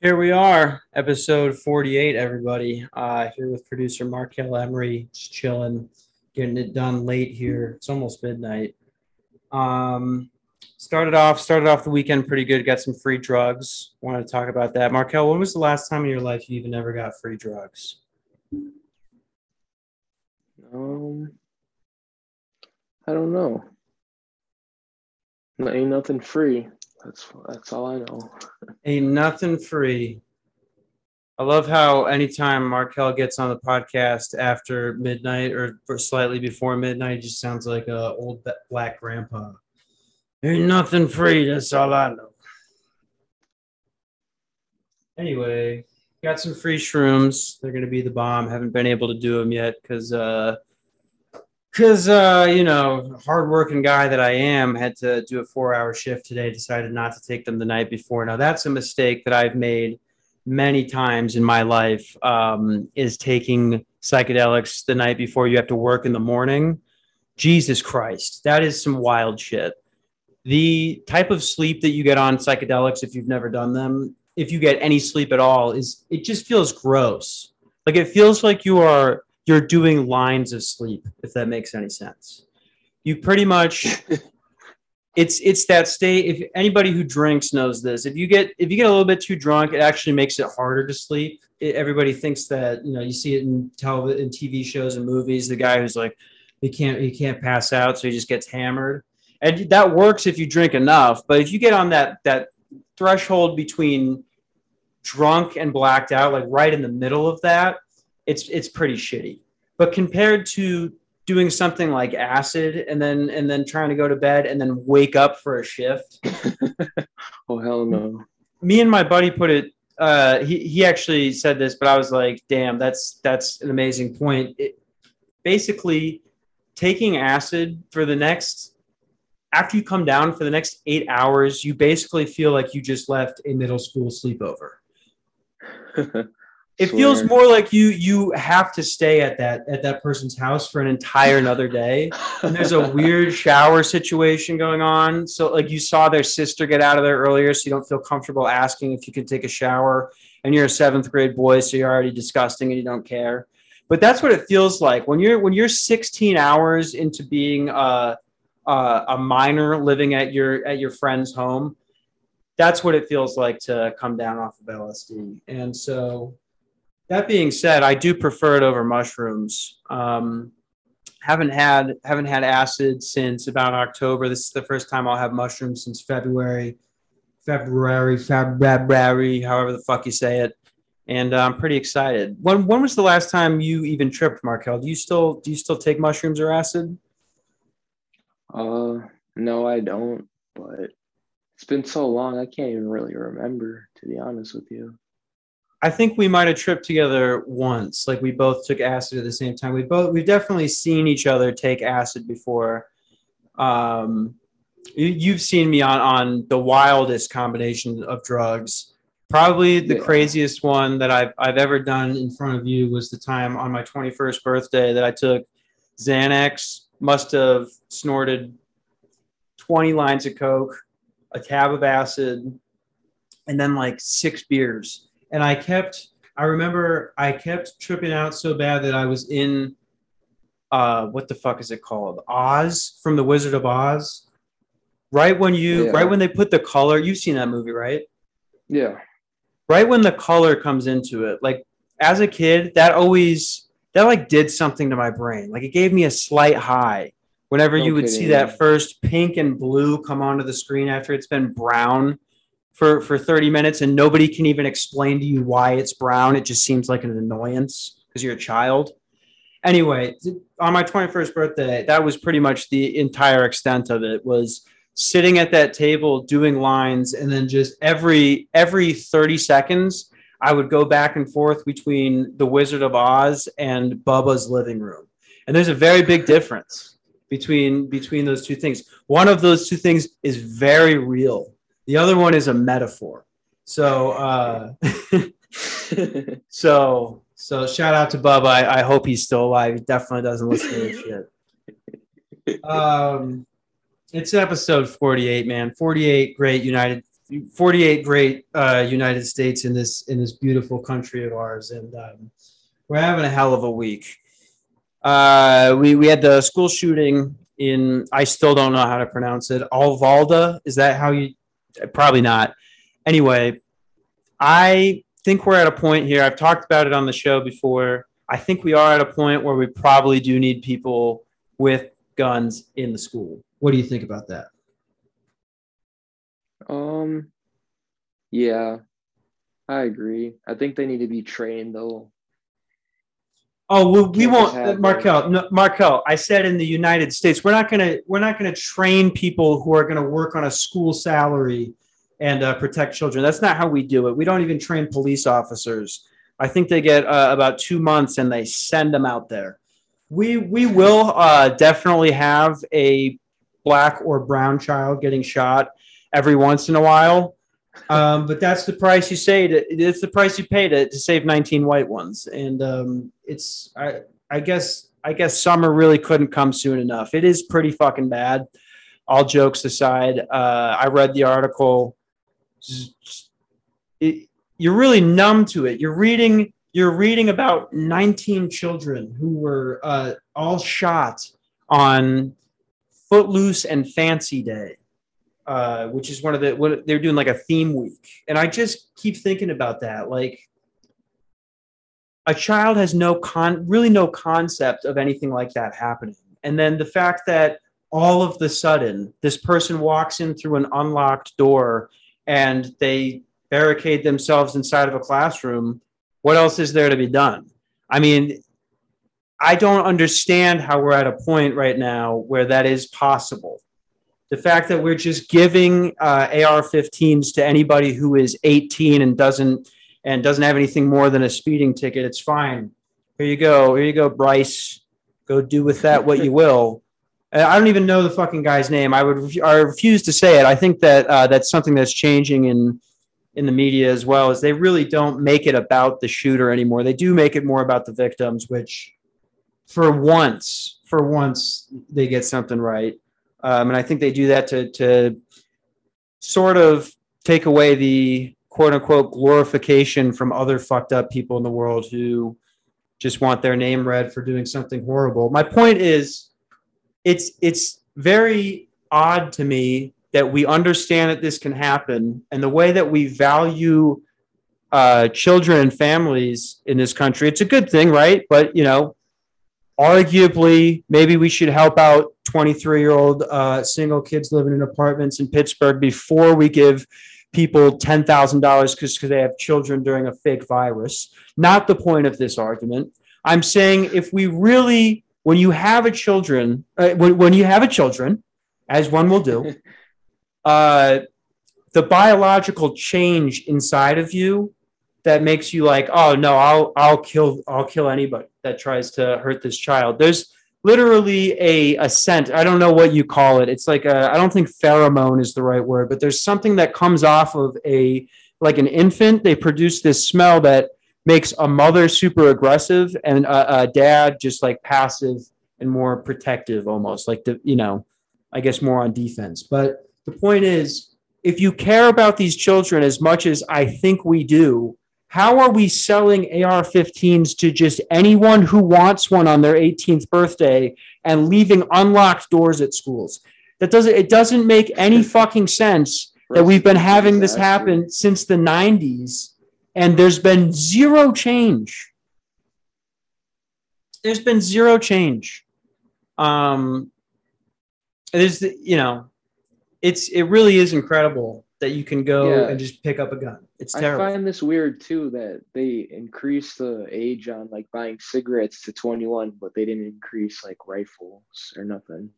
Here we are, episode 48, everybody. Uh, here with producer Markel Emery, just chilling, getting it done late here. It's almost midnight. Um, started off, started off the weekend pretty good. Got some free drugs. Wanted to talk about that. Markel, when was the last time in your life you even ever got free drugs? Um, I don't know. Ain't nothing free. That's that's all I know. Ain't nothing free. I love how anytime Markel gets on the podcast after midnight or slightly before midnight, just sounds like a old black grandpa. Ain't nothing free. That's all I know. Anyway, got some free shrooms. They're gonna be the bomb. Haven't been able to do them yet because uh, because uh, you know, hardworking guy that I am, had to do a four-hour shift today. Decided not to take them the night before. Now that's a mistake that I've made many times in my life. Um, is taking psychedelics the night before you have to work in the morning. Jesus Christ, that is some wild shit. The type of sleep that you get on psychedelics, if you've never done them, if you get any sleep at all, is it just feels gross. Like it feels like you are you're doing lines of sleep, if that makes any sense. You pretty much it's it's that state. If anybody who drinks knows this, if you get if you get a little bit too drunk, it actually makes it harder to sleep. It, everybody thinks that you know you see it in television, in TV shows and movies. The guy who's like he can't he can't pass out, so he just gets hammered, and that works if you drink enough. But if you get on that that threshold between drunk and blacked out, like right in the middle of that, it's it's pretty shitty. But compared to doing something like acid and then and then trying to go to bed and then wake up for a shift. oh hell no. Me and my buddy put it uh, he, he actually said this, but I was like, damn, that's that's an amazing point. It, basically, taking acid for the next after you come down for the next eight hours, you basically feel like you just left a middle school sleepover. it swear. feels more like you you have to stay at that at that person's house for an entire another day. And there's a weird shower situation going on. So like you saw their sister get out of there earlier so you don't feel comfortable asking if you can take a shower. And you're a seventh grade boy so you're already disgusting and you don't care. But that's what it feels like. When you're when you're 16 hours into being a, a, a minor living at your at your friend's home that's what it feels like to come down off of lsd and so that being said, I do prefer it over mushrooms. Um, haven't had haven't had acid since about October. This is the first time I'll have mushrooms since February, February, February, however the fuck you say it. And uh, I'm pretty excited. When when was the last time you even tripped, Markel? Do you still do you still take mushrooms or acid? Uh, no, I don't. But it's been so long, I can't even really remember. To be honest with you. I think we might have tripped together once. Like we both took acid at the same time. We both we've definitely seen each other take acid before. Um, you, have seen me on on the wildest combination of drugs. Probably the yeah. craziest one that I've I've ever done in front of you was the time on my 21st birthday that I took Xanax. Must have snorted 20 lines of coke, a tab of acid, and then like six beers and I kept. I remember I kept tripping out so bad that I was in. Uh, what the fuck is it called? Oz from the Wizard of Oz. Right when you, yeah. right when they put the color, you've seen that movie, right? Yeah. Right when the color comes into it, like as a kid, that always that like did something to my brain. Like it gave me a slight high whenever no you would kidding. see that first pink and blue come onto the screen after it's been brown for for 30 minutes and nobody can even explain to you why it's brown. It just seems like an annoyance because you're a child. Anyway on my 21st birthday that was pretty much the entire extent of it was sitting at that table doing lines and then just every every 30 seconds i would go back and forth between the wizard of oz and bubba's living room. And there's a very big difference between between those two things. One of those two things is very real the other one is a metaphor. So, uh, so, so shout out to Bubba. I, I, hope he's still alive. He definitely doesn't listen to this shit. Um, it's episode 48, man. 48 great United 48 great uh, United States in this in this beautiful country of ours, and um, we're having a hell of a week. Uh, we we had the school shooting in. I still don't know how to pronounce it. Alvalda is that how you? Probably not. Anyway, I think we're at a point here. I've talked about it on the show before. I think we are at a point where we probably do need people with guns in the school. What do you think about that? Um, yeah, I agree. I think they need to be trained though. Oh, well, we won't, uh, Markel. No, Markel, I said in the United States, we're not gonna we're not gonna train people who are gonna work on a school salary and uh, protect children. That's not how we do it. We don't even train police officers. I think they get uh, about two months and they send them out there. We we will uh, definitely have a black or brown child getting shot every once in a while. Um, but that's the price you say to, it's the price you pay to, to save 19 white ones. And um, it's, I, I guess, I guess summer really couldn't come soon enough. It is pretty fucking bad. All jokes aside, uh, I read the article. It, you're really numb to it. You're reading, you're reading about 19 children who were uh, all shot on Footloose and Fancy Day uh, which is one of the what they're doing like a theme week, and I just keep thinking about that. Like, a child has no con, really no concept of anything like that happening, and then the fact that all of the sudden this person walks in through an unlocked door and they barricade themselves inside of a classroom. What else is there to be done? I mean, I don't understand how we're at a point right now where that is possible the fact that we're just giving uh, AR-15s to anybody who is 18 and doesn't and doesn't have anything more than a speeding ticket, it's fine. Here you go. Here you go, Bryce. Go do with that what you will. I don't even know the fucking guy's name. I would I refuse to say it. I think that uh, that's something that's changing in in the media as well. Is they really don't make it about the shooter anymore. They do make it more about the victims, which for once, for once, they get something right. Um, and I think they do that to, to sort of take away the quote unquote glorification from other fucked up people in the world who just want their name read for doing something horrible. My point is, it's it's very odd to me that we understand that this can happen, and the way that we value uh, children and families in this country. It's a good thing, right? But you know, arguably maybe we should help out 23 year old uh, single kids living in apartments in pittsburgh before we give people $10000 because they have children during a fake virus. Not the point of this argument. I'm saying if we really when you have a children uh, when, when you have a children as one will do uh, the biological change inside of you that makes you like, oh no, I'll I'll kill I'll kill anybody that tries to hurt this child. There's literally a, a scent. I don't know what you call it. It's like I don't think pheromone is the right word, but there's something that comes off of a like an infant. They produce this smell that makes a mother super aggressive and a, a dad just like passive and more protective almost like the you know i guess more on defense but the point is if you care about these children as much as i think we do how are we selling AR-15s to just anyone who wants one on their 18th birthday and leaving unlocked doors at schools? That doesn't it doesn't make any fucking sense that we've been having this happen since the 90s and there's been zero change. There's been zero change. Um there's you know, it's it really is incredible that you can go yeah. and just pick up a gun. It's terrible. I find this weird too that they increase the age on like buying cigarettes to 21, but they didn't increase like rifles or nothing.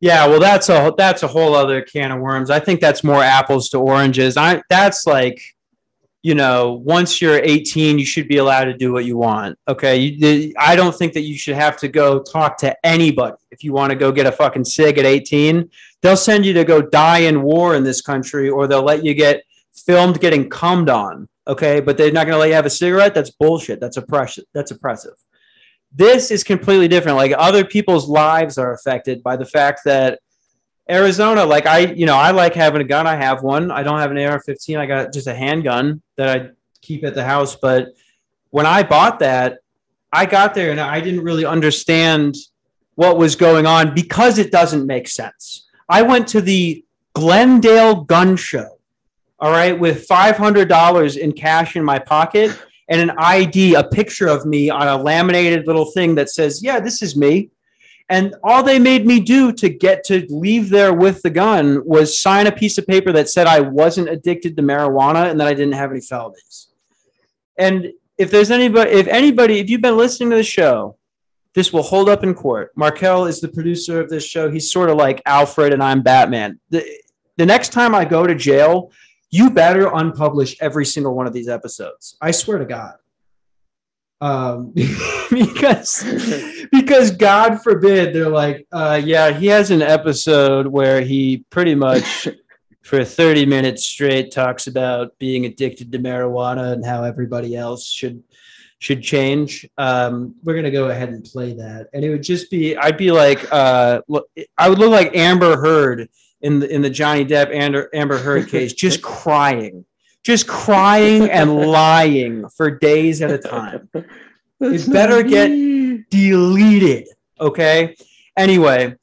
Yeah, well, that's a that's a whole other can of worms. I think that's more apples to oranges. I that's like, you know, once you're 18, you should be allowed to do what you want. Okay, you, I don't think that you should have to go talk to anybody if you want to go get a fucking cig at 18 they'll send you to go die in war in this country or they'll let you get filmed getting cummed on okay but they're not going to let you have a cigarette that's bullshit that's oppression that's oppressive this is completely different like other people's lives are affected by the fact that Arizona, like I, you know, I like having a gun. I have one. I don't have an AR-15. I got just a handgun that I keep at the house. But when I bought that, I got there and I didn't really understand what was going on because it doesn't make sense. I went to the Glendale Gun Show, all right, with $500 in cash in my pocket and an ID, a picture of me on a laminated little thing that says, Yeah, this is me. And all they made me do to get to leave there with the gun was sign a piece of paper that said I wasn't addicted to marijuana and that I didn't have any felonies. And if there's anybody, if anybody, if you've been listening to the show, this will hold up in court. Markel is the producer of this show. He's sort of like Alfred and I'm Batman. The, the next time I go to jail, you better unpublish every single one of these episodes. I swear to God. Um, because because God forbid they're like, uh, yeah, he has an episode where he pretty much for 30 minutes straight talks about being addicted to marijuana and how everybody else should should change. Um, we're gonna go ahead and play that, and it would just be I'd be like, uh, look, I would look like Amber Heard in the in the Johnny Depp Amber, Amber Heard case, just crying, just crying and lying for days at a time. That's it better me. get deleted. Okay. Anyway,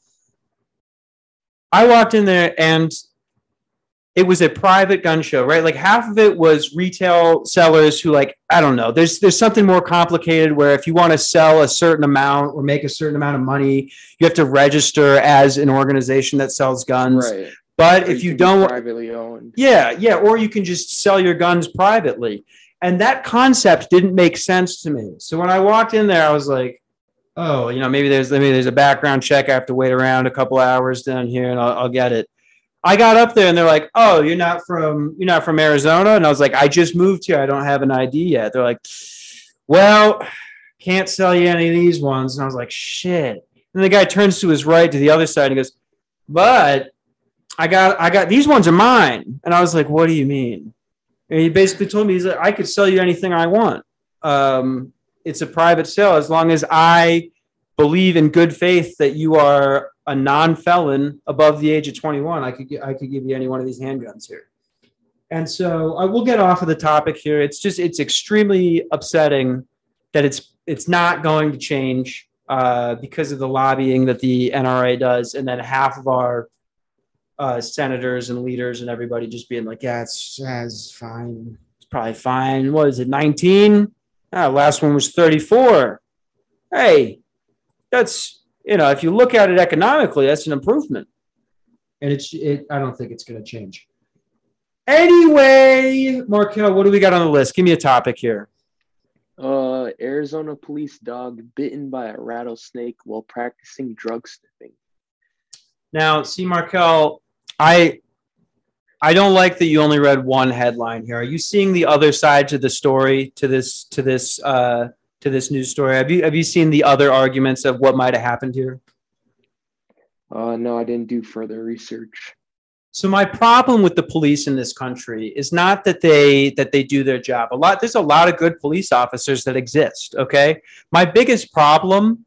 I walked in there and it was a private gun show, right? Like half of it was retail sellers who like, I don't know, there's there's something more complicated where if you want to sell a certain amount or make a certain amount of money, you have to register as an organization that sells guns. Right. But or if you, you don't privately owned. Yeah, yeah, or you can just sell your guns privately. And that concept didn't make sense to me. So when I walked in there, I was like, oh, you know, maybe there's maybe there's a background check. I have to wait around a couple hours down here and I'll, I'll get it. I got up there and they're like, "Oh, you're not from you're not from Arizona," and I was like, "I just moved here. I don't have an ID yet." They're like, "Well, can't sell you any of these ones," and I was like, "Shit." And the guy turns to his right to the other side and goes, "But I got I got these ones are mine," and I was like, "What do you mean?" And he basically told me he's like, "I could sell you anything I want. Um, it's a private sale as long as I." believe in good faith that you are a non-felon above the age of 21, I could I could give you any one of these handguns here. And so I will get off of the topic here. It's just it's extremely upsetting that it's it's not going to change uh, because of the lobbying that the NRA does, and then half of our uh, senators and leaders and everybody just being like, "Yeah, it's, it's fine. It's probably fine." What is it? Nineteen? Ah, last one was thirty-four. Hey, that's you know, if you look at it economically, that's an improvement. And it's it, I don't think it's going to change. Anyway, Markel, what do we got on the list? Give me a topic here. Uh, Arizona police dog bitten by a rattlesnake while practicing drug sniffing. Now, see, Markel, I I don't like that you only read one headline here. Are you seeing the other side to the story to this to this uh, to this news story. Have you have you seen the other arguments of what might have happened here? Uh, no, I didn't do further research. So my problem with the police in this country is not that they that they do their job. A lot there's a lot of good police officers that exist, okay? My biggest problem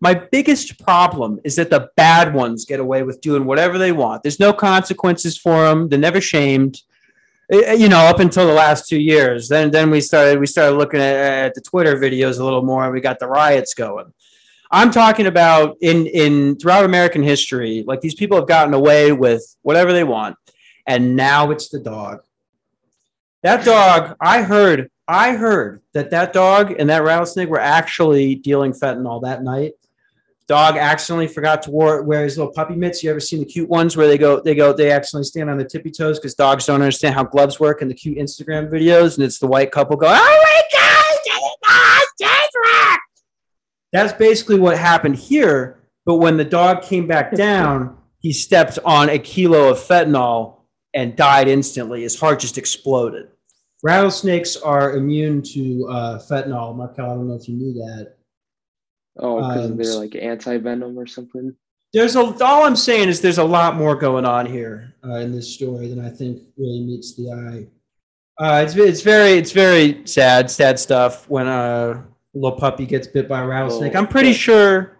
my biggest problem is that the bad ones get away with doing whatever they want. There's no consequences for them. They're never shamed. Eh, eh, you know, up until the last two years. Then then we started we started looking at, at the Twitter videos a little more, and we got the riots going. I'm talking about in in throughout American history, like these people have gotten away with whatever they want, and now it's the dog. That dog, I heard, I heard that that dog and that rattlesnake were actually dealing fentanyl that night dog accidentally forgot to wear, wear his little puppy mitts. You ever seen the cute ones where they go, they go, they accidentally stand on the tippy toes because dogs don't understand how gloves work in the cute Instagram videos, and it's the white couple go, "Oh my god, That's basically what happened here. But when the dog came back down, he stepped on a kilo of fentanyl and died instantly. His heart just exploded. Rattlesnakes are immune to uh, fentanyl. Markel, I don't know if you knew that. Oh, because um, they're like anti venom or something. There's a all I'm saying is there's a lot more going on here uh, in this story than I think really meets the eye. Uh, it's it's very it's very sad sad stuff when a little puppy gets bit by a rattlesnake. Oh, I'm pretty sure.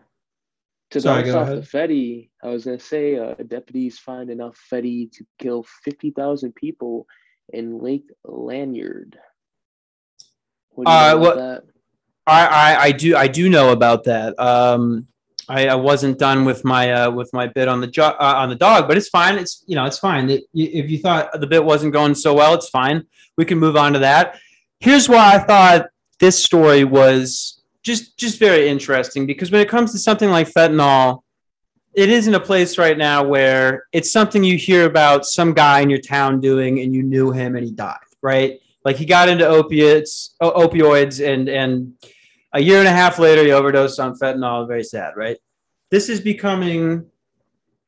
To bounce off the Fetty, I was gonna say, uh, deputies find enough Fetty to kill fifty thousand people in Lake Lanier. What do you uh, what, that? I, I, I do I do know about that. Um, I, I wasn't done with my uh, with my bit on the jo- uh, on the dog, but it's fine. It's you know it's fine. It, if you thought the bit wasn't going so well, it's fine. We can move on to that. Here's why I thought this story was just just very interesting because when it comes to something like fentanyl, it is in a place right now where it's something you hear about some guy in your town doing, and you knew him and he died, right? Like he got into opiates, opioids, and and a year and a half later, he overdosed on fentanyl. Very sad, right? This is becoming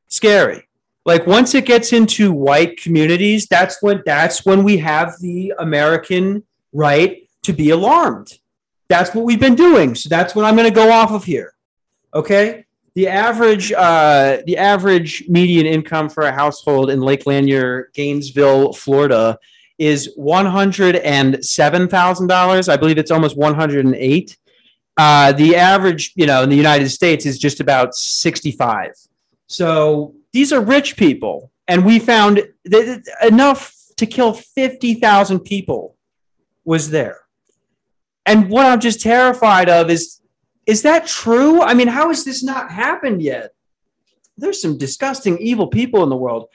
scary. Like once it gets into white communities, that's when that's when we have the American right to be alarmed. That's what we've been doing. So that's what I'm going to go off of here. Okay. The average, uh, the average median income for a household in Lake Lanier, Gainesville, Florida, is one hundred and seven thousand dollars. I believe it's almost one hundred and eight. Uh, the average, you know, in the United States is just about 65. So these are rich people. And we found enough to kill 50,000 people was there. And what I'm just terrified of is is that true? I mean, how has this not happened yet? There's some disgusting, evil people in the world.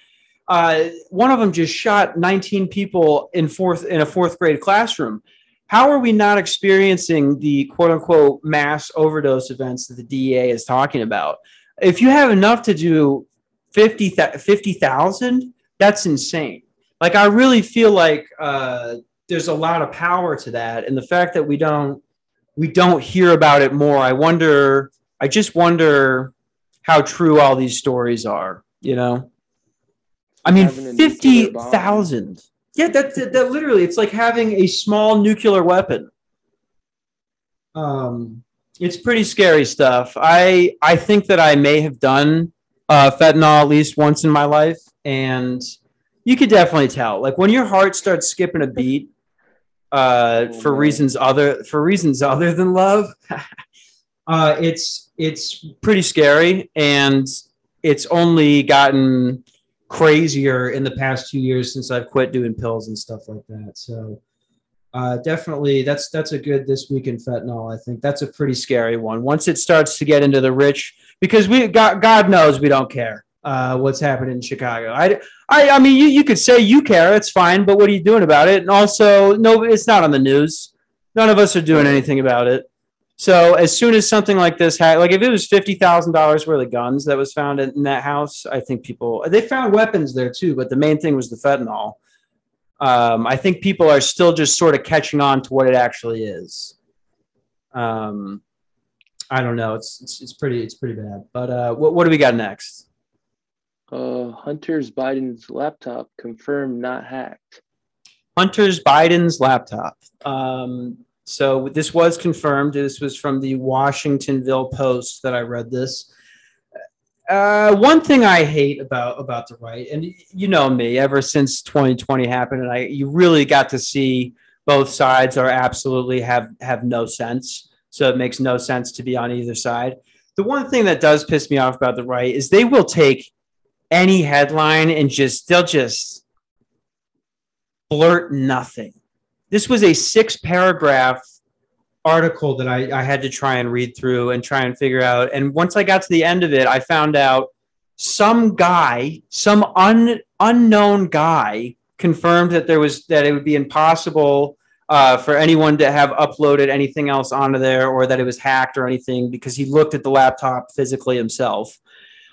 Uh, one of them just shot 19 people in fourth in a fourth grade classroom how are we not experiencing the quote unquote mass overdose events that the DEA is talking about? If you have enough to do 50,000, 50, that's insane. Like, I really feel like uh, there's a lot of power to that. And the fact that we don't, we don't hear about it more, I wonder, I just wonder how true all these stories are, you know? I mean, 50,000. Yeah, that's that literally it's like having a small nuclear weapon. Um it's pretty scary stuff. I I think that I may have done uh, fentanyl at least once in my life, and you could definitely tell. Like when your heart starts skipping a beat, uh, oh, for man. reasons other for reasons other than love, uh, it's it's pretty scary, and it's only gotten crazier in the past two years since I've quit doing pills and stuff like that. So uh, definitely that's that's a good this week in fentanyl. I think that's a pretty scary one. Once it starts to get into the rich, because we God, God knows we don't care uh, what's happening in Chicago. I, I, I mean, you, you could say you care, it's fine, but what are you doing about it? And also, no, it's not on the news. None of us are doing anything about it. So as soon as something like this had, like if it was fifty thousand dollars worth of guns that was found in that house, I think people they found weapons there too, but the main thing was the fentanyl. Um, I think people are still just sort of catching on to what it actually is. Um, I don't know. It's, it's it's pretty it's pretty bad. But uh, what what do we got next? Uh, Hunter's Biden's laptop confirmed not hacked. Hunter's Biden's laptop. Um, so this was confirmed. This was from the Washingtonville Post that I read this. Uh, one thing I hate about about the right, and you know me, ever since 2020 happened, and I you really got to see both sides are absolutely have have no sense. So it makes no sense to be on either side. The one thing that does piss me off about the right is they will take any headline and just they'll just blurt nothing this was a six paragraph article that I, I had to try and read through and try and figure out. And once I got to the end of it, I found out some guy, some un, unknown guy, confirmed that there was that it would be impossible uh, for anyone to have uploaded anything else onto there or that it was hacked or anything because he looked at the laptop physically himself.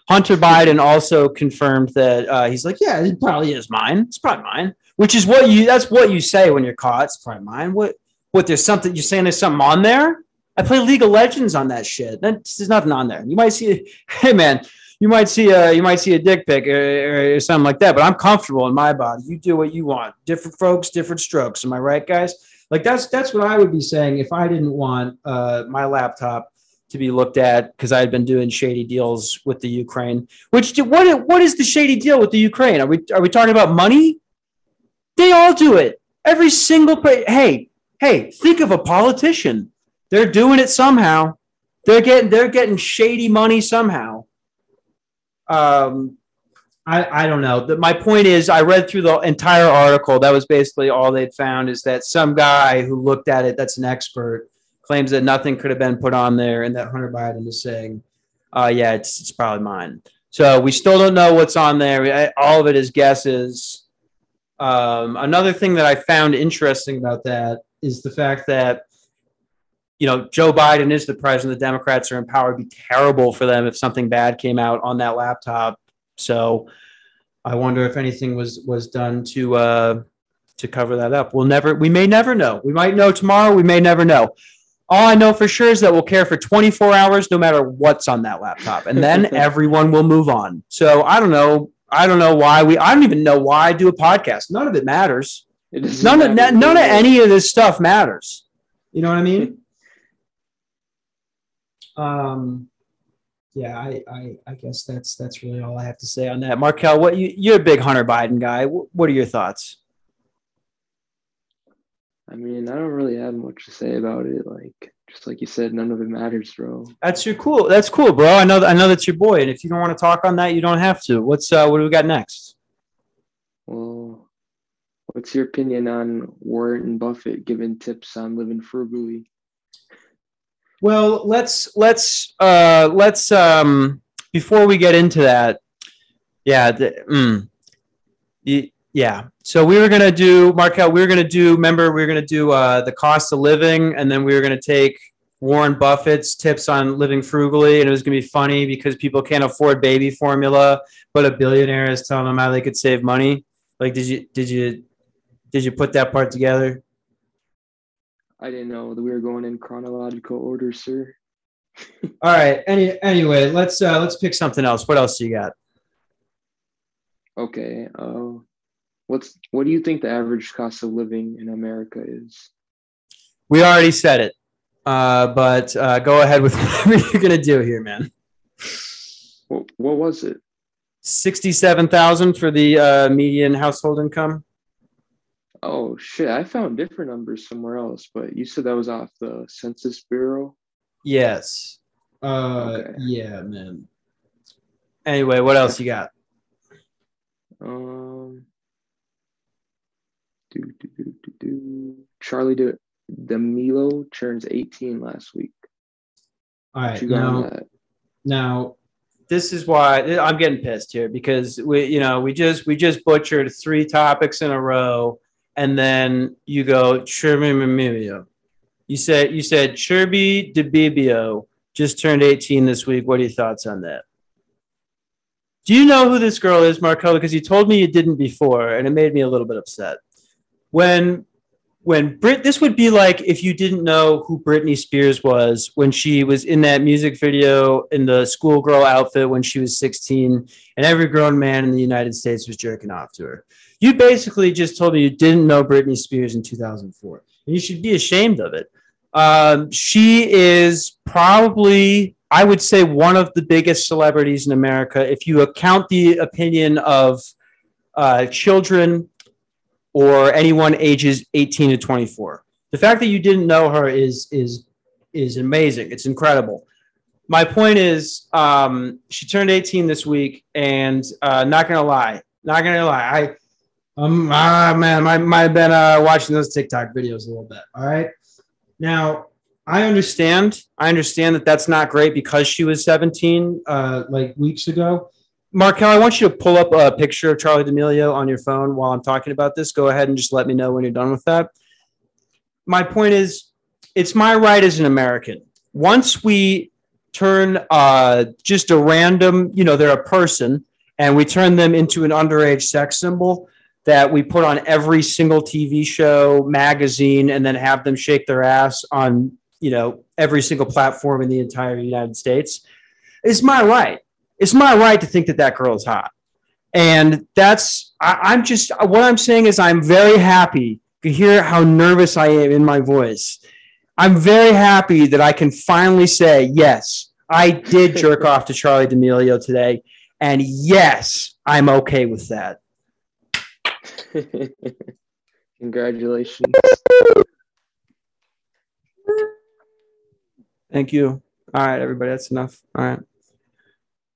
Hunter Biden also confirmed that uh, he's like, yeah, it probably is mine. It's probably mine which is what you that's what you say when you're caught. It's probably mine. What what there's something you're saying there's something on there? I play League of Legends on that shit. there's nothing on there. You might see, hey man, you might see a you might see a dick pic or, or, something like that. But I'm comfortable in my body. You do what you want. Different folks, different strokes. Am I right, guys? Like that's that's what I would be saying if I didn't want uh, my laptop to be looked at because I had been doing shady deals with the Ukraine. Which what what is the shady deal with the Ukraine? Are we are we talking about money? They all do it. Every single. Hey, hey, think of a politician. They're doing it somehow. They're getting they're getting shady money somehow. um, I, I don't know. My point is, I read through the entire article. That was basically all they'd found is that some guy who looked at it, that's an expert, claims that nothing could have been put on there, and that Hunter Biden is saying, uh, "Yeah, it's it's probably mine." So we still don't know what's on there. All of it is guesses. Um, another thing that I found interesting about that is the fact that you know Joe Biden is the president. The Democrats are in power. It'd be terrible for them if something bad came out on that laptop so I wonder if anything was was done to uh, to cover that up. We'll never. We may never know. We might know tomorrow. We may never know. All I know for sure is that we'll care for 24 hours, no matter what's on that laptop, and then everyone will move on. So I don't know. I don't know why we. I don't even know why I do a podcast. None of it matters. It none of none of any of this stuff matters. You know what I mean? um yeah, I, I, I guess that's that's really all I have to say on that. Markel, what you you're a big Hunter Biden guy. What are your thoughts? I mean, I don't really have much to say about it. Like, just like you said, none of it matters, bro. That's your cool. That's cool, bro. I know. I know that's your boy. And if you don't want to talk on that, you don't have to. What's uh, what do we got next? Well, what's your opinion on Warren Buffett giving tips on living frugally? Well, let's let's uh, let's um, before we get into that. Yeah, the, mm, yeah. So we were gonna do Markel. We were gonna do. Remember, we were gonna do uh, the cost of living, and then we were gonna take Warren Buffett's tips on living frugally, and it was gonna be funny because people can't afford baby formula, but a billionaire is telling them how they could save money. Like, did you did you did you put that part together? I didn't know that we were going in chronological order, sir. All right. Any anyway, let's uh let's pick something else. What else do you got? Okay. Uh what's what do you think the average cost of living in America is? We already said it. Uh but uh go ahead with whatever you're gonna do here, man. What what was it? Sixty-seven thousand for the uh, median household income. Oh shit! I found different numbers somewhere else, but you said that was off the Census Bureau. Yes. Uh, okay. yeah, man. Anyway, what else you got? Um, do do do do do. Charlie De D'Amelio turns eighteen last week. All right, now, now this is why I'm getting pissed here because we, you know, we just we just butchered three topics in a row and then you go Chirby. You said you said Chirby DeBibio just turned 18 this week. What are your thoughts on that? Do you know who this girl is, Marco? Because you told me you didn't before, and it made me a little bit upset. When when Brit, this would be like if you didn't know who Britney Spears was when she was in that music video in the schoolgirl outfit when she was 16, and every grown man in the United States was jerking off to her. You basically just told me you didn't know Britney Spears in 2004, and you should be ashamed of it. Um, she is probably, I would say, one of the biggest celebrities in America. If you account the opinion of uh, children or anyone ages 18 to 24, the fact that you didn't know her is is is amazing. It's incredible. My point is, um, she turned 18 this week, and uh, not gonna lie, not gonna lie, I um, ah, man, I might have been uh, watching those TikTok videos a little bit. All right. Now, I understand. I understand that that's not great because she was 17 uh, like weeks ago. Markel, I want you to pull up a picture of Charlie D'Amelio on your phone while I'm talking about this. Go ahead and just let me know when you're done with that. My point is, it's my right as an American. Once we turn uh, just a random, you know, they're a person, and we turn them into an underage sex symbol, that we put on every single TV show, magazine, and then have them shake their ass on, you know, every single platform in the entire United States. It's my right. It's my right to think that that girl is hot. And that's, I, am just, what I'm saying is I'm very happy to hear how nervous I am in my voice. I'm very happy that I can finally say, yes, I did jerk off to Charlie D'Amelio today. And yes, I'm okay with that. Congratulations. Thank you. All right, everybody, that's enough. All right.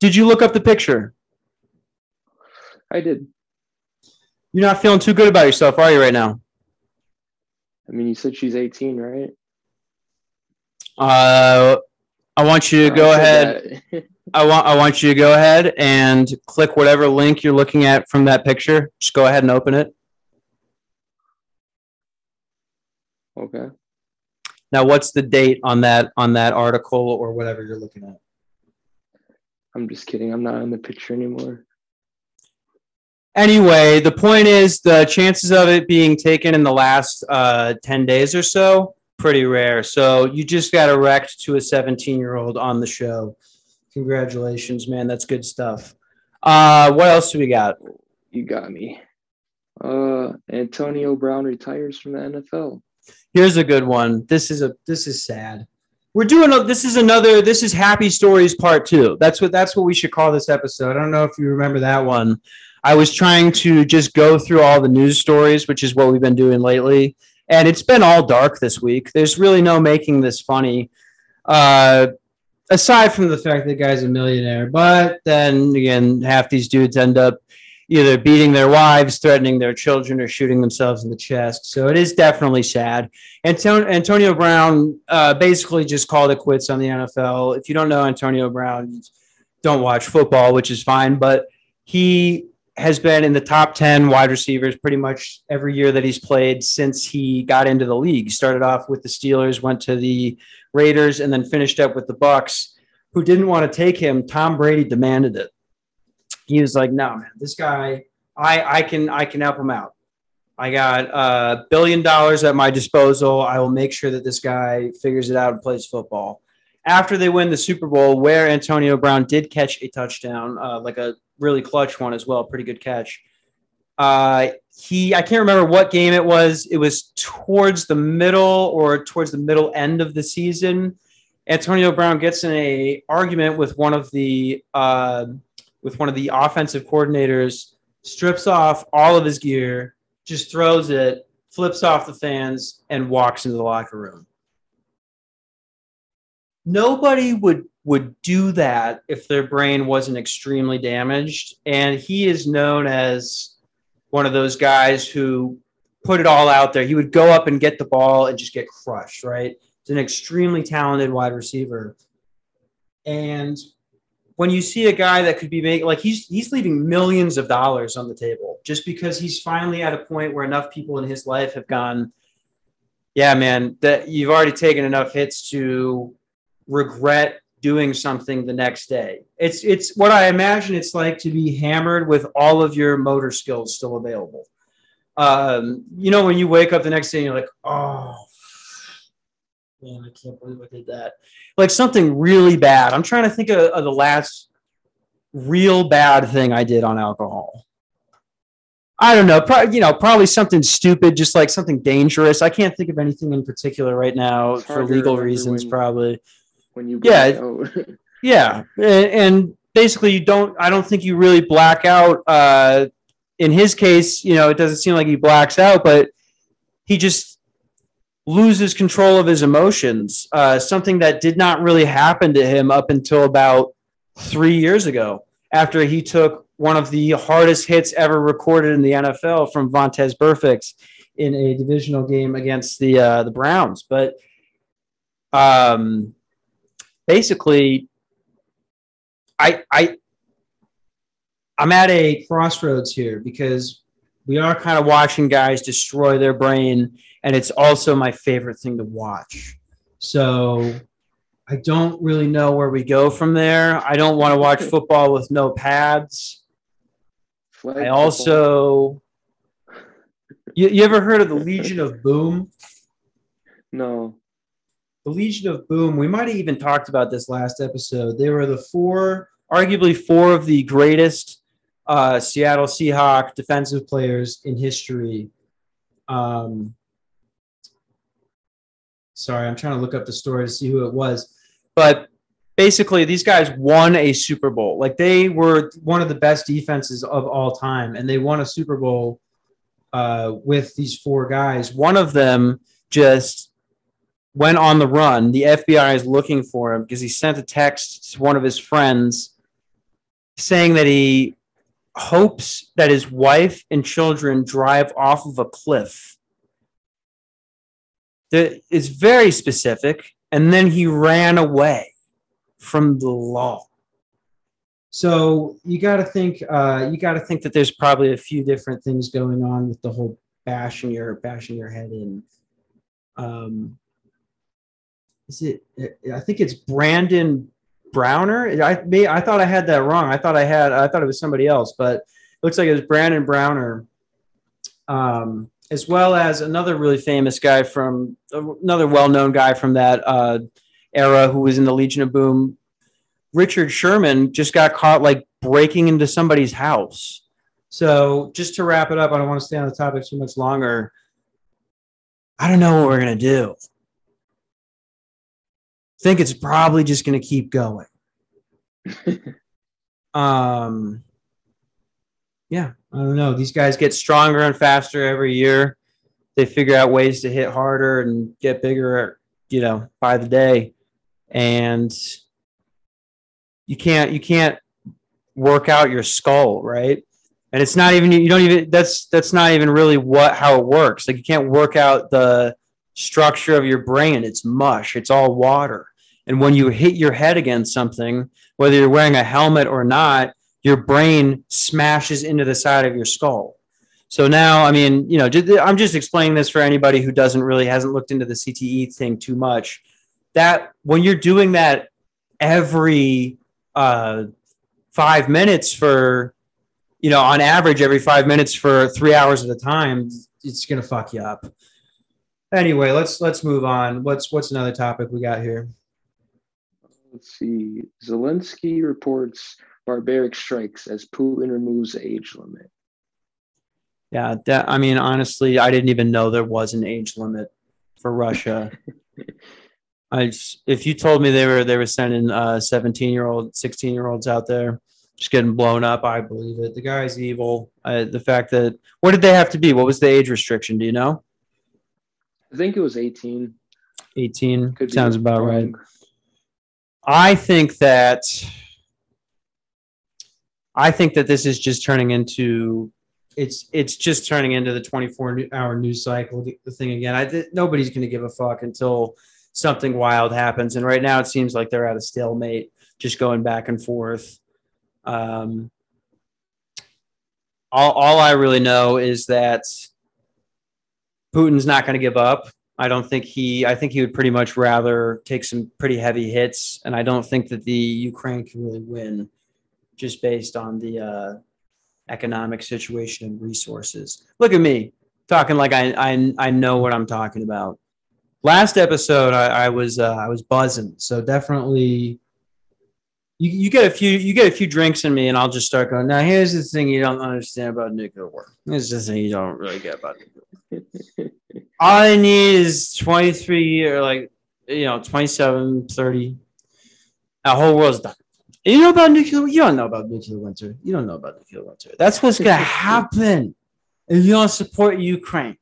Did you look up the picture? I did. You're not feeling too good about yourself, are you, right now? I mean, you said she's 18, right? Uh, I want you to I go ahead. I want I want you to go ahead and click whatever link you're looking at from that picture. Just go ahead and open it. okay. Now, what's the date on that on that article or whatever you're looking at? I'm just kidding. I'm not in the picture anymore. Anyway, the point is the chances of it being taken in the last uh, 10 days or so, pretty rare. So you just got erect to a 17 year old on the show. Congratulations, man. That's good stuff. Uh, what else do we got? You got me. Uh, Antonio Brown retires from the NFL. Here's a good one. This is a this is sad. We're doing a, this is another this is happy stories part 2. That's what that's what we should call this episode. I don't know if you remember that one. I was trying to just go through all the news stories, which is what we've been doing lately, and it's been all dark this week. There's really no making this funny. Uh aside from the fact that the guy's a millionaire, but then again, half these dudes end up either beating their wives, threatening their children, or shooting themselves in the chest. So it is definitely sad. Antonio, Antonio Brown uh, basically just called it quits on the NFL. If you don't know Antonio Brown, don't watch football, which is fine. But he has been in the top 10 wide receivers pretty much every year that he's played since he got into the league. Started off with the Steelers, went to the Raiders, and then finished up with the Bucs, who didn't want to take him. Tom Brady demanded it he was like, "No, man, this guy, I I can I can help him out. I got a billion dollars at my disposal. I will make sure that this guy figures it out and plays football." After they win the Super Bowl, where Antonio Brown did catch a touchdown, uh, like a really clutch one as well, pretty good catch. Uh, he, I can't remember what game it was. It was towards the middle or towards the middle end of the season. Antonio Brown gets in a argument with one of the uh, with one of the offensive coordinators, strips off all of his gear, just throws it, flips off the fans, and walks into the locker room. Nobody would would do that if their brain wasn't extremely damaged. And he is known as one of those guys who put it all out there. He would go up and get the ball and just get crushed, right? He's an extremely talented wide receiver. And when you see a guy that could be making like he's he's leaving millions of dollars on the table just because he's finally at a point where enough people in his life have gone yeah man that you've already taken enough hits to regret doing something the next day. It's it's what i imagine it's like to be hammered with all of your motor skills still available. Um, you know when you wake up the next day and you're like oh man i can't believe i did that like something really bad. I'm trying to think of, of, the last real bad thing I did on alcohol. I don't know. Probably, you know, probably something stupid, just like something dangerous. I can't think of anything in particular right now It's for legal reasons. when- Probably, When you Yeah, yeah. And, and basically, you don't. I don't think you really black out. Uh, in his case, you know, it doesn't seem like he blacks out, but he just loses control of his emotions. Uh, something that did not really happen to him up until about three years ago, after he took one of the hardest hits ever recorded in the NFL from Vontaze Burfict in a divisional game against the uh, the Browns. But um, basically, I I I'm at a crossroads here because we are kind of watching guys destroy their brain, and it's also my favorite thing to watch. So I don't really know where we go from there. I don't want to watch football with no pads. Flag I also. You, you ever heard of the Legion of Boom? no. the Legion of Boom, we might have even talked about this last episode. They were the four, arguably four of the greatest uh, Seattle Seahawk defensive players in history. Um, sorry, I'm trying to look up the story to see who it was. But basically, these guys won a Super Bowl. Like they were one of the best defenses of all time, and they won a Super Bowl uh, with these four guys. One of them just went on the run. The FBI is looking for him because he sent a text to one of his friends saying that he hopes that his wife and children drive off of a cliff. That is very specific. And then he ran away from the law. So you got to think. Uh, you got to think that there's probably a few different things going on with the whole bashing your bashing your head in. Um, is it? I think it's Brandon Browner. I may, I thought I had that wrong. I thought I had. I thought it was somebody else, but it looks like it was Brandon Browner. Um, as well as another really famous guy from another well-known guy from that uh, era who was in the Legion of Boom. Richard Sherman just got caught like breaking into somebody's house. So just to wrap it up, I don't want to stay on the topic too much longer. I don't know what we're gonna do. I think it's probably just gonna keep going. um yeah, I don't know. These guys get stronger and faster every year. They figure out ways to hit harder and get bigger, you know, by the day. And you can't you can't work out your skull, right? And it's not even you don't even that's that's not even really what how it works. Like you can't work out the structure of your brain. It's mush. It's all water. And when you hit your head against something, whether you're wearing a helmet or not, your brain smashes into the side of your skull. So now, I mean, you know, I'm just explaining this for anybody who doesn't really hasn't looked into the CTE thing too much. That when you're doing that every uh, five minutes for, you know, on average every five minutes for three hours at a time, it's gonna fuck you up. Anyway, let's let's move on. What's what's another topic we got here? Let's see. Zelensky reports barbaric strikes as Putin removes the age limit. Yeah, that, I mean, honestly, I didn't even know there was an age limit for Russia. I just, if you told me they were they were sending uh 17 year old, 16 year olds out there just getting blown up, I believe it. The guy's evil. I, the fact that what did they have to be? What was the age restriction? Do you know? I think it was 18. 18 Could sounds about wrong. right. I think that I think that this is just turning into it's it's just turning into the 24 hour news cycle the thing again. I nobody's going to give a fuck until something wild happens, and right now it seems like they're at a stalemate, just going back and forth. Um, all all I really know is that Putin's not going to give up. I don't think he. I think he would pretty much rather take some pretty heavy hits, and I don't think that the Ukraine can really win just based on the uh, economic situation and resources. Look at me talking like I, I, I know what I'm talking about. Last episode, I, I was uh, I was buzzing, so definitely. You, you get a few you get a few drinks in me, and I'll just start going. Now, here's the thing you don't understand about nuclear war. This is the thing you don't really get about nuclear. War. All I need is 23 or like you know 27, 30. The whole world's done. You know about nuclear? You don't know about nuclear winter. You don't know about nuclear winter. That's what's gonna happen if you don't support Ukraine.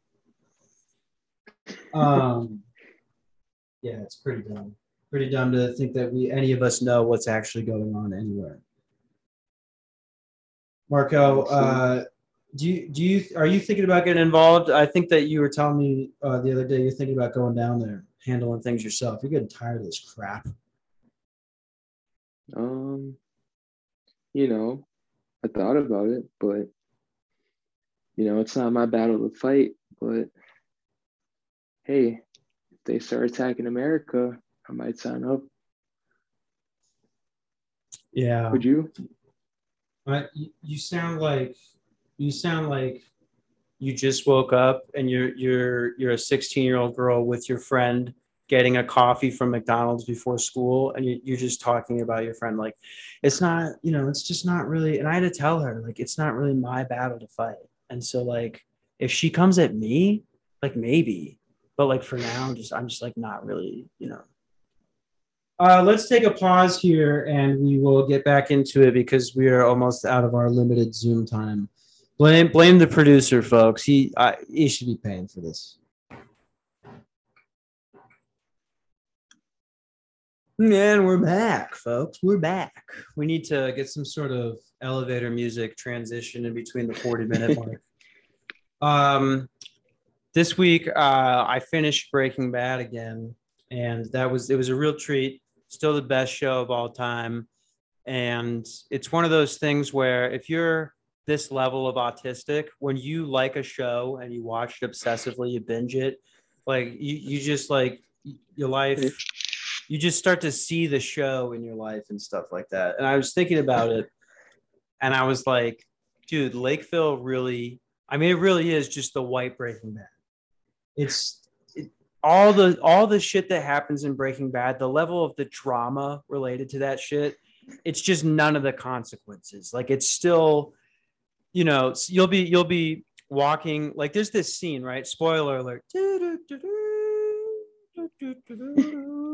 Um, yeah, it's pretty dumb. Pretty dumb to think that we any of us know what's actually going on anywhere. Marco, uh, do you do you are you thinking about getting involved? I think that you were telling me uh, the other day you're thinking about going down there, handling things yourself. You're getting tired of this crap. Um, you know, I thought about it, but you know, it's not my battle to fight. But hey, if they start attacking America, I might sign up. Yeah. Would you? I, you sound like you sound like you just woke up and you're you're you're a 16 year old girl with your friend getting a coffee from McDonald's before school and you, are just talking about your friend. Like, it's not, you know, it's just not really. And I had to tell her, like, it's not really my battle to fight. And so, like, if she comes at me, like, maybe, but like for now, just, I'm just like not really, you know. Uh, let's take a pause here and we will get back into it because we are almost out of our limited Zoom time. Blame, blame the producer, folks. He, I, he should be paying for this. And we're back, folks. We're back. We need to get some sort of elevator music transition in between the 40 minute mark. Um, this week, uh, I finished Breaking Bad again, and that was it was a real treat. Still the best show of all time, and it's one of those things where if you're this level of autistic, when you like a show and you watch it obsessively, you binge it, like you you just like your life you just start to see the show in your life and stuff like that. And I was thinking about it and I was like, dude, Lakeville really, I mean, it really is just the white Breaking Bad. It's it, all the all the shit that happens in Breaking Bad, the level of the drama related to that shit, it's just none of the consequences. Like it's still, you know, you'll be you'll be walking like there's this scene, right? Spoiler alert.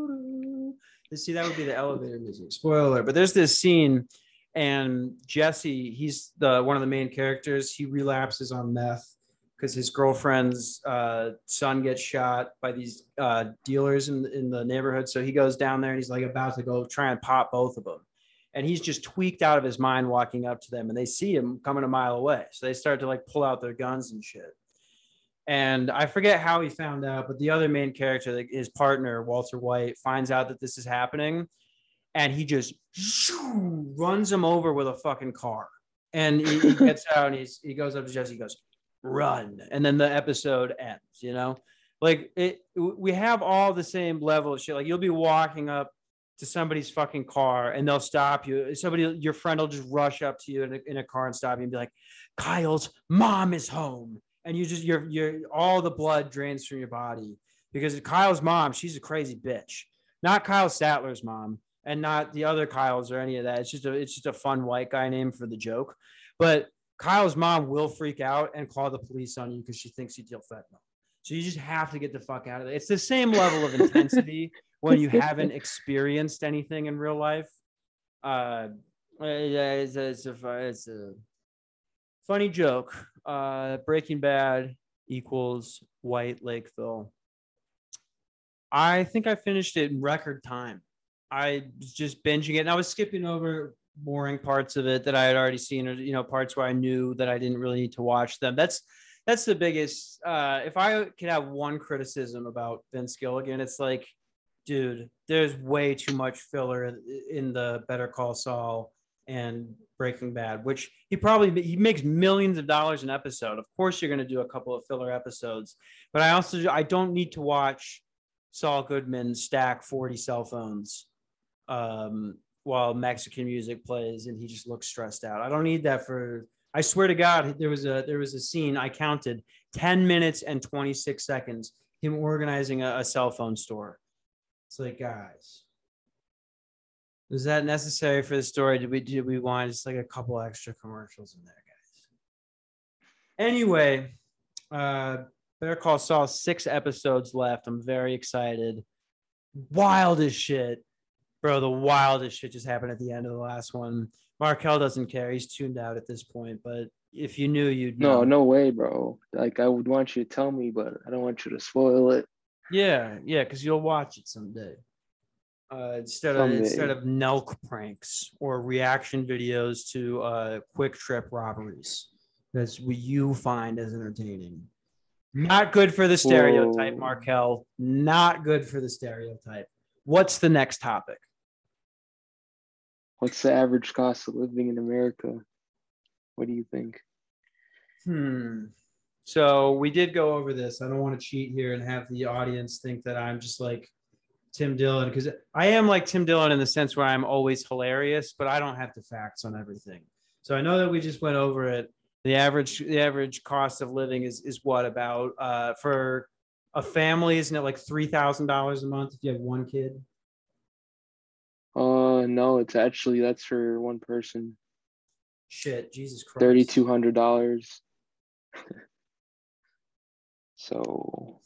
See, that would be the elevator music. Spoiler, but there's this scene, and Jesse, he's the one of the main characters. He relapses on meth because his girlfriend's uh, son gets shot by these uh, dealers in in the neighborhood. So he goes down there and he's like about to go try and pop both of them, and he's just tweaked out of his mind walking up to them, and they see him coming a mile away. So they start to like pull out their guns and shit. And I forget how he found out, but the other main character, like his partner, Walter White, finds out that this is happening and he just shoo, runs him over with a fucking car. And he, he gets out and he's, he goes up to Jesse, he goes, run. And then the episode ends, you know? Like it, we have all the same level of shit. Like you'll be walking up to somebody's fucking car and they'll stop you. Somebody, your friend will just rush up to you in a, in a car and stop you and be like, Kyle's mom is home and you just you're you're all the blood drains from your body because Kyle's mom, she's a crazy bitch. Not Kyle Statler's mom, and not the other Kyles or any of that. It's just a it's just a fun white guy name for the joke. But Kyle's mom will freak out and call the police on you because she thinks you deal fentanyl. So you just have to get the fuck out of it. It's the same level of intensity when you haven't experienced anything in real life. Uh, it's, a, it's, a, it's a funny joke. Uh, Breaking Bad equals White Lakeville. I think I finished it in record time. I was just binging it and I was skipping over boring parts of it that I had already seen or you know parts where I knew that I didn't really need to watch them. That's that's the biggest uh if I could have one criticism about Vince Gilligan, it's like, dude, there's way too much filler in the Better Call Saul and Breaking Bad, which he probably he makes millions of dollars an episode. Of course, you're going to do a couple of filler episodes, but I also I don't need to watch Saul Goodman stack 40 cell phones um, while Mexican music plays and he just looks stressed out. I don't need that for. I swear to God, there was a there was a scene I counted 10 minutes and 26 seconds him organizing a, a cell phone store. It's like guys was that necessary for the story? Did we did we want just like a couple extra commercials in there, guys? Anyway, uh Better Call Saul, six episodes left. I'm very excited. Wildest shit. Bro, the wildest shit just happened at the end of the last one. Markel doesn't care. He's tuned out at this point, but if you knew, you'd know. No, no way, bro. Like I would want you to tell me, but I don't want you to spoil it. Yeah, yeah, because you'll watch it someday uh, instead of instead of Nelk pranks or reaction videos to uh, QuikTrip robberies. That's what you find as entertaining. Not good for the stereotype, Whoa. Markel. Not good for the stereotype. What's the next topic? What's the average cost of living in America? What do you think? Hmm. So we did go over this. I don't want to cheat here and have the audience think that I'm just like Tim Dillon because I am like Tim Dillon in the sense where I'm always hilarious, but I don't have the facts on everything. So I know that we just went over it. The average the average cost of living is is what about uh, for a family? Isn't it like three thousand dollars a month if you have one kid? Uh no, it's actually that's for one person. Shit, Jesus Christ. Thirty two hundred dollars. so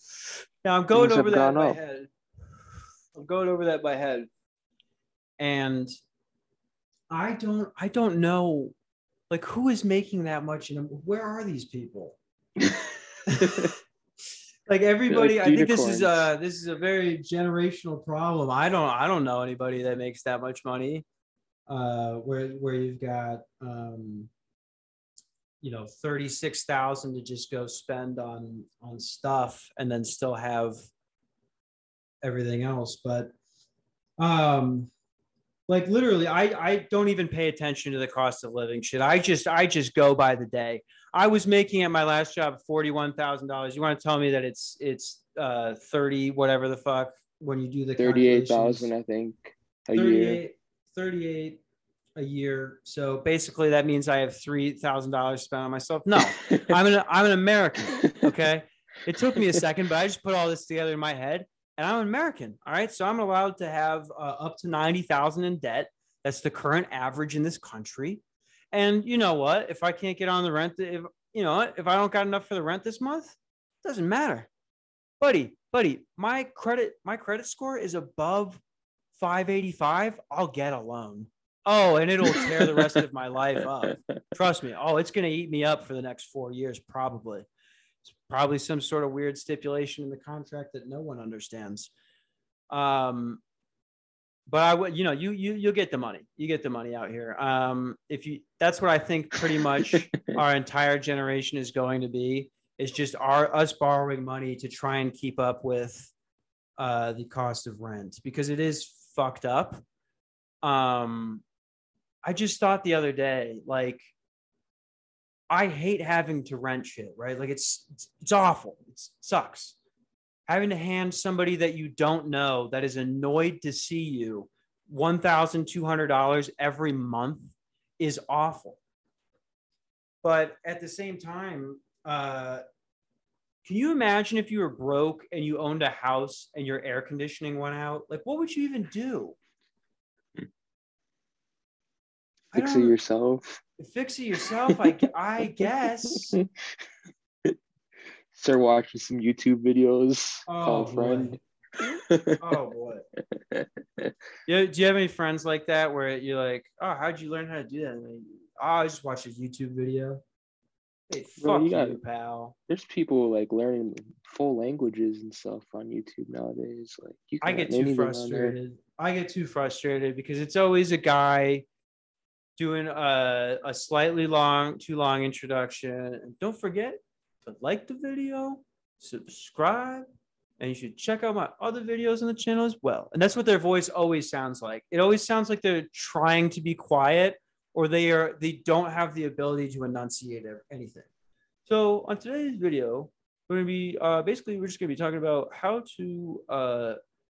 now I'm going over that in my up. head. I'm going over that by head, and I don't I don't know like who is making that much and where are these people? like everybody like i think this is uh this is a very generational problem. I don't i don't know anybody that makes that much money uh where where you've got um you know 36,000 to just go spend on on stuff and then still have everything else but um like literally i i don't even pay attention to the cost of living shit i just i just go by the day i was making at my last job $41,000 you want to tell me that it's it's uh 30 whatever the fuck when you do the Thirty-eight calculations? I think, a year. 38, 38 a year. So basically that means I have $3,000 spent on myself. No, I'm an, I'm an American. Okay. It took me a second, but I just put all this together in my head and I'm an American. All right. So I'm allowed to have uh, up to 90,000 in debt. That's the current average in this country. And you know what? If I can't get on the rent, if you know, if I don't got enough for the rent this month, doesn't matter. Buddy, buddy, my credit, my credit score is above 585. I'll get a loan. Oh, and it'll tear the rest of my life up. Trust me. Oh, it's going to eat me up for the next four years, probably. It's probably some sort of weird stipulation in the contract that no one understands. Um, but I would, you know, you you you'll get the money. You get the money out here. Um, if you, that's what I think. Pretty much, our entire generation is going to be is just our us borrowing money to try and keep up with uh, the cost of rent because it is fucked up. Um, I just thought the other day, like, I hate having to rent shit, right? Like, it's it's, it's awful. It sucks. Having to hand somebody that you don't know that is annoyed to see you one thousand two hundred dollars every month is awful. But at the same time, uh, can you imagine if you were broke and you owned a house and your air conditioning went out? Like, what would you even do? I Fix it yourself. Fix it yourself, I, I guess. Start watching some YouTube videos. Oh, call a friend. Oh boy. Yeah, do you have any friends like that where you're like, oh, how'd you learn how to do that? They, oh, I just watched a YouTube video. Hey, Bro, fuck you you, got- pal. There's people like learning full languages and stuff on YouTube nowadays. Like you I get too anything on there. frustrated. I get too frustrated because it's always a guy doing a, a slightly long, too long introduction. Don't forget to like the video, subscribe, and you should check out my other videos on the channel as well. And that's what their voice always sounds like. It always sounds like they're trying to be quiet or they are they don't have the ability to enunciate anything. So on today's video, we're gonna be uh, basically we're just gonna be talking about how to uh,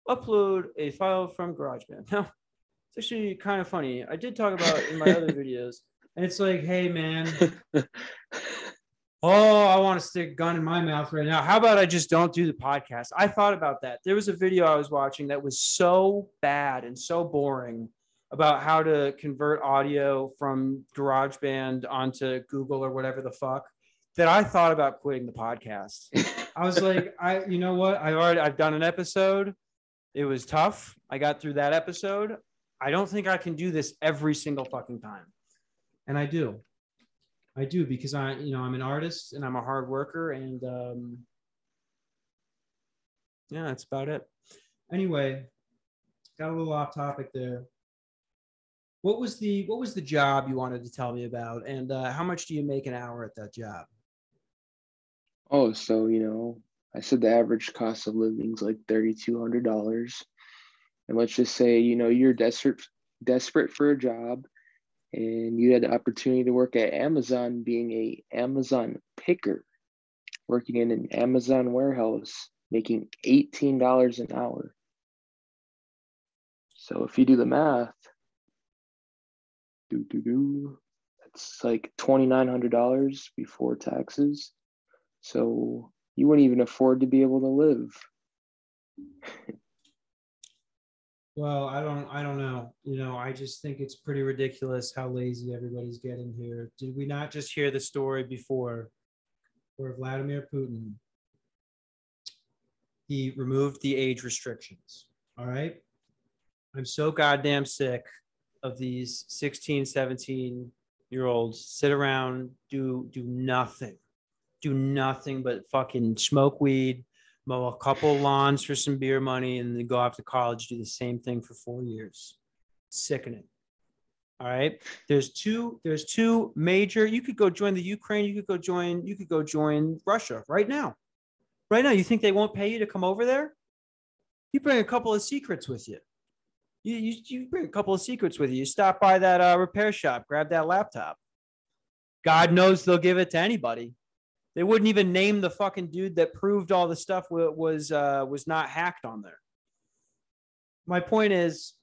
upload a file from GarageBand. Now, it's actually kind of funny. I did talk about in my other videos, and it's like, hey man, oh, I want to stick a gun in my mouth right now. How about I just don't do the podcast? I thought about that. There was a video I was watching that was so bad and so boring about how to convert audio from GarageBand onto Google or whatever the fuck that I thought about quitting the podcast. I was like, I, you know what? I've already, I've done an episode. It was tough. I got through that episode. I don't think I can do this every single fucking time. And I do. I do because I, you know, I'm an artist and I'm a hard worker and um yeah, that's about it. Anyway, got a little off topic there. What was the what was the job you wanted to tell me about and uh, how much do you make an hour at that job? oh, so you know, I said the average cost of living is like thirty two hundred dollars, and let's just say you know you're desperate desperate for a job, and you had the opportunity to work at Amazon, being a Amazon picker, working in an Amazon warehouse, making eighteen dollars an hour. So if you do the math, do do do, that's like twenty nine hundred dollars before taxes. So you wouldn't even afford to be able to live. Well, I don't I don't know. You know, I just think it's pretty ridiculous how lazy everybody's getting here. Did we not just hear the story before where Vladimir Putin he removed the age restrictions. All right? I'm so goddamn sick of these 16, 17 year olds sit around do do nothing. Do nothing but fucking smoke weed, mow a couple lawns for some beer money, and then go off to college, do the same thing for four years. Sickening. All right. There's two, there's two major. You could go join the Ukraine, you could go join, you could go join Russia right now. Right now. You think they won't pay you to come over there? You bring a couple of secrets with you. You, you, you bring a couple of secrets with you. You stop by that uh, repair shop, grab that laptop. God knows they'll give it to anybody. They wouldn't even name the fucking dude that proved all the stuff was uh, was not hacked on there. My point is,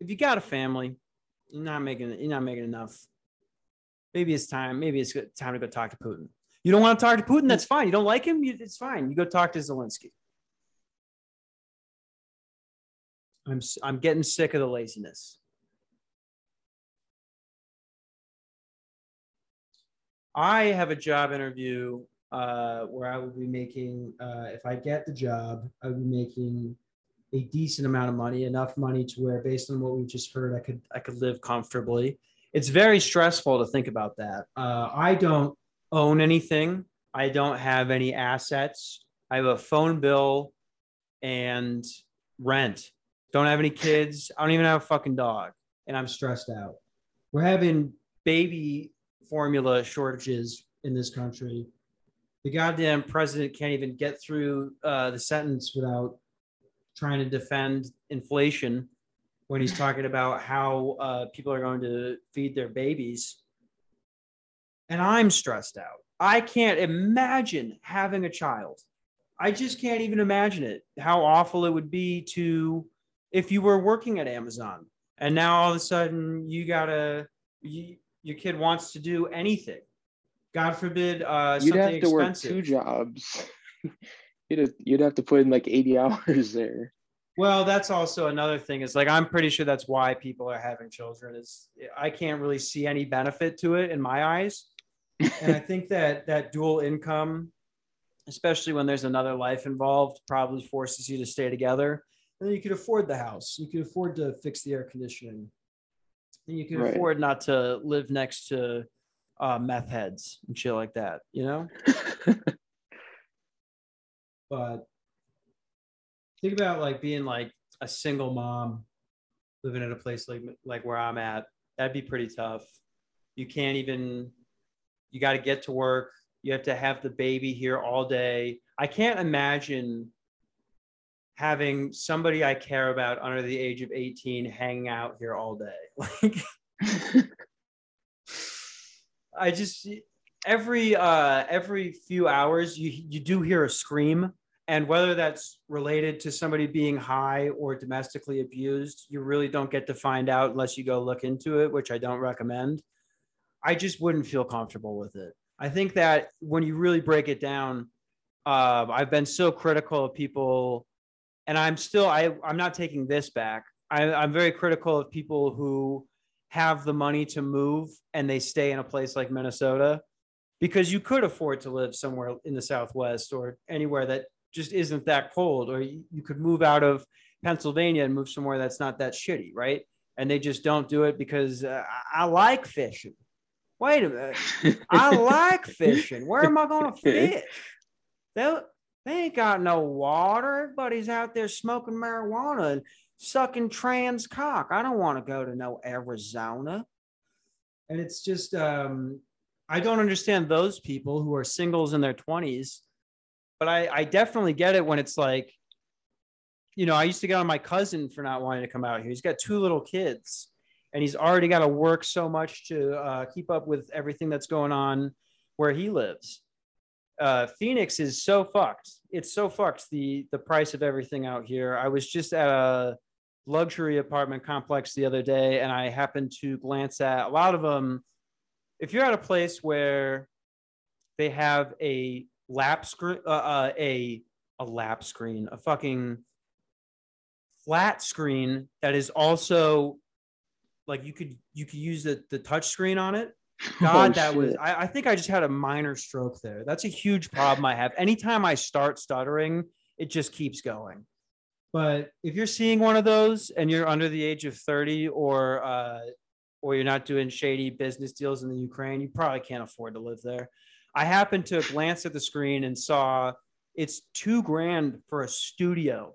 if you got a family, you're not making you're not making enough. Maybe it's time. Maybe it's time to go talk to Putin. You don't want to talk to Putin? That's fine. You don't like him? It's fine. You go talk to Zelensky. I'm I'm getting sick of the laziness. I have a job interview uh, where I will be making, uh, if I get the job, I will be making a decent amount of money, enough money to where, based on what we just heard, I could I could live comfortably. It's very stressful to think about that. Uh, I don't own anything. I don't have any assets. I have a phone bill and rent. Don't have any kids. I don't even have a fucking dog, and I'm stressed out. We're having baby formula shortages in this country. The goddamn president can't even get through uh, the sentence without trying to defend inflation when he's talking about how uh, people are going to feed their babies. And I'm stressed out. I can't imagine having a child. I just can't even imagine it. How awful it would be to if you were working at Amazon and now all of a sudden you gotta you, your kid wants to do anything. God forbid, uh, you'd have to expensive. work two jobs. you'd have, you'd have to put in like eighty hours there. Well, that's also another thing. Is like I'm pretty sure that's why people are having children. Is I can't really see any benefit to it in my eyes, and I think that that dual income, especially when there's another life involved, probably forces you to stay together. And then you could afford the house. You could afford to fix the air conditioning and you can right. afford not to live next to uh, meth heads and shit like that, you know? but think about like being like a single mom living in a place like like where I'm at. That'd be pretty tough. You can't even you got to get to work. You have to have the baby here all day. I can't imagine having somebody I care about under the age of 18 hanging out here all day. Like I just every uh every few hours you you do hear a scream and whether that's related to somebody being high or domestically abused, you really don't get to find out unless you go look into it, which I don't recommend. I just wouldn't feel comfortable with it. I think that when you really break it down, uh, I've been so critical of people and I'm still I I'm not taking this back. I, I'm very critical of people who have the money to move and they stay in a place like Minnesota because you could afford to live somewhere in the Southwest or anywhere that just isn't that cold, or you, you could move out of Pennsylvania and move somewhere that's not that shitty, right? And they just don't do it because uh, I like fishing. Wait a minute, I like fishing. Where am I going to fish? They they ain't got no water. Everybody's out there smoking marijuana and sucking trans cock. I don't want to go to no Arizona. And it's just, um, I don't understand those people who are singles in their 20s, but I, I definitely get it when it's like, you know, I used to get on my cousin for not wanting to come out here. He's got two little kids and he's already got to work so much to uh, keep up with everything that's going on where he lives uh, Phoenix is so fucked. It's so fucked. The the price of everything out here. I was just at a luxury apartment complex the other day, and I happened to glance at a lot of them. If you're at a place where they have a lap screen, uh, uh, a a lap screen, a fucking flat screen that is also like you could you could use the the touch screen on it God, oh, that shit. was, I, I, think I just had a minor stroke there. That's a huge problem I have. Anytime I start stuttering, it just keeps going. But if you're seeing one of those and you're under the age of 30 or, uh, or you're not doing shady business deals in the Ukraine, you probably can't afford to live there. I happened to glance at the screen and saw it's two grand for a studio.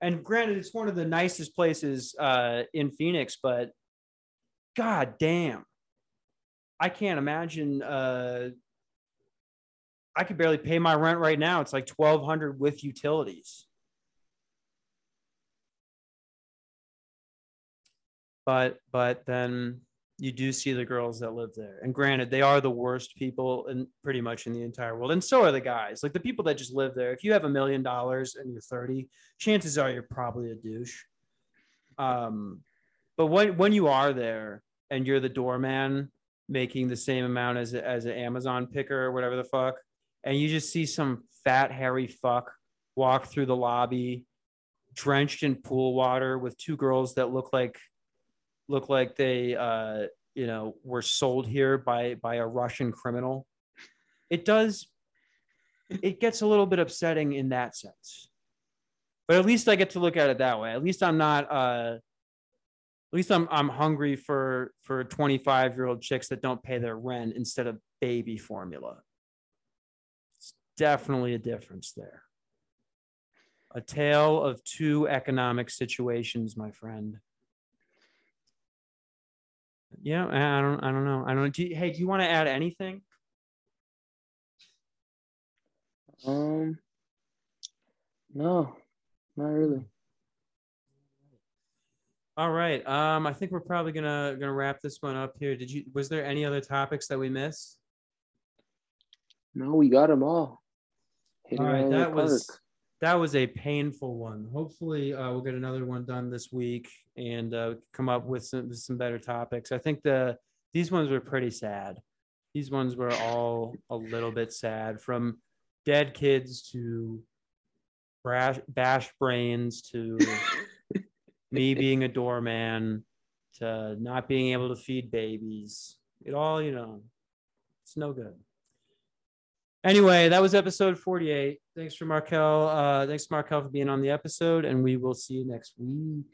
And granted, it's one of the nicest places uh, in Phoenix, but god damn, I can't imagine. Uh, I could barely pay my rent right now. It's like twelve hundred with utilities. But but then you do see the girls that live there. And granted, they are the worst people in pretty much in the entire world. And so are the guys. Like the people that just live there. If you have a million dollars and you're 30, chances are you're probably a douche. Um, but when when you are there and you're the doorman making the same amount as as an Amazon picker or whatever the fuck, and you just see some fat hairy fuck walk through the lobby drenched in pool water with two girls that look like look like they uh, you know were sold here by by a Russian criminal. It does it gets a little bit upsetting in that sense. But at least I get to look at it that way. At least I'm not uh at least I'm I'm hungry for for 25 year old chicks that don't pay their rent instead of baby formula. It's definitely a difference there. A tale of two economic situations, my friend. Yeah, I don't. I don't know. I don't. Do you, hey, do you want to add anything? Um, no, not really. All right. Um, I think we're probably gonna gonna wrap this one up here. Did you? Was there any other topics that we missed? No, we got them all. Hit all right, that was that was a painful one. Hopefully, uh, we'll get another one done this week and uh, come up with some with some better topics. I think the these ones were pretty sad. These ones were all a little bit sad, from dead kids to brash, bash brains to me being a doorman to not being able to feed babies. It all, you know, it's no good. Anyway, that was episode 48. Thanks for Markel. Uh, thanks, Markel, for being on the episode, and we will see you next week.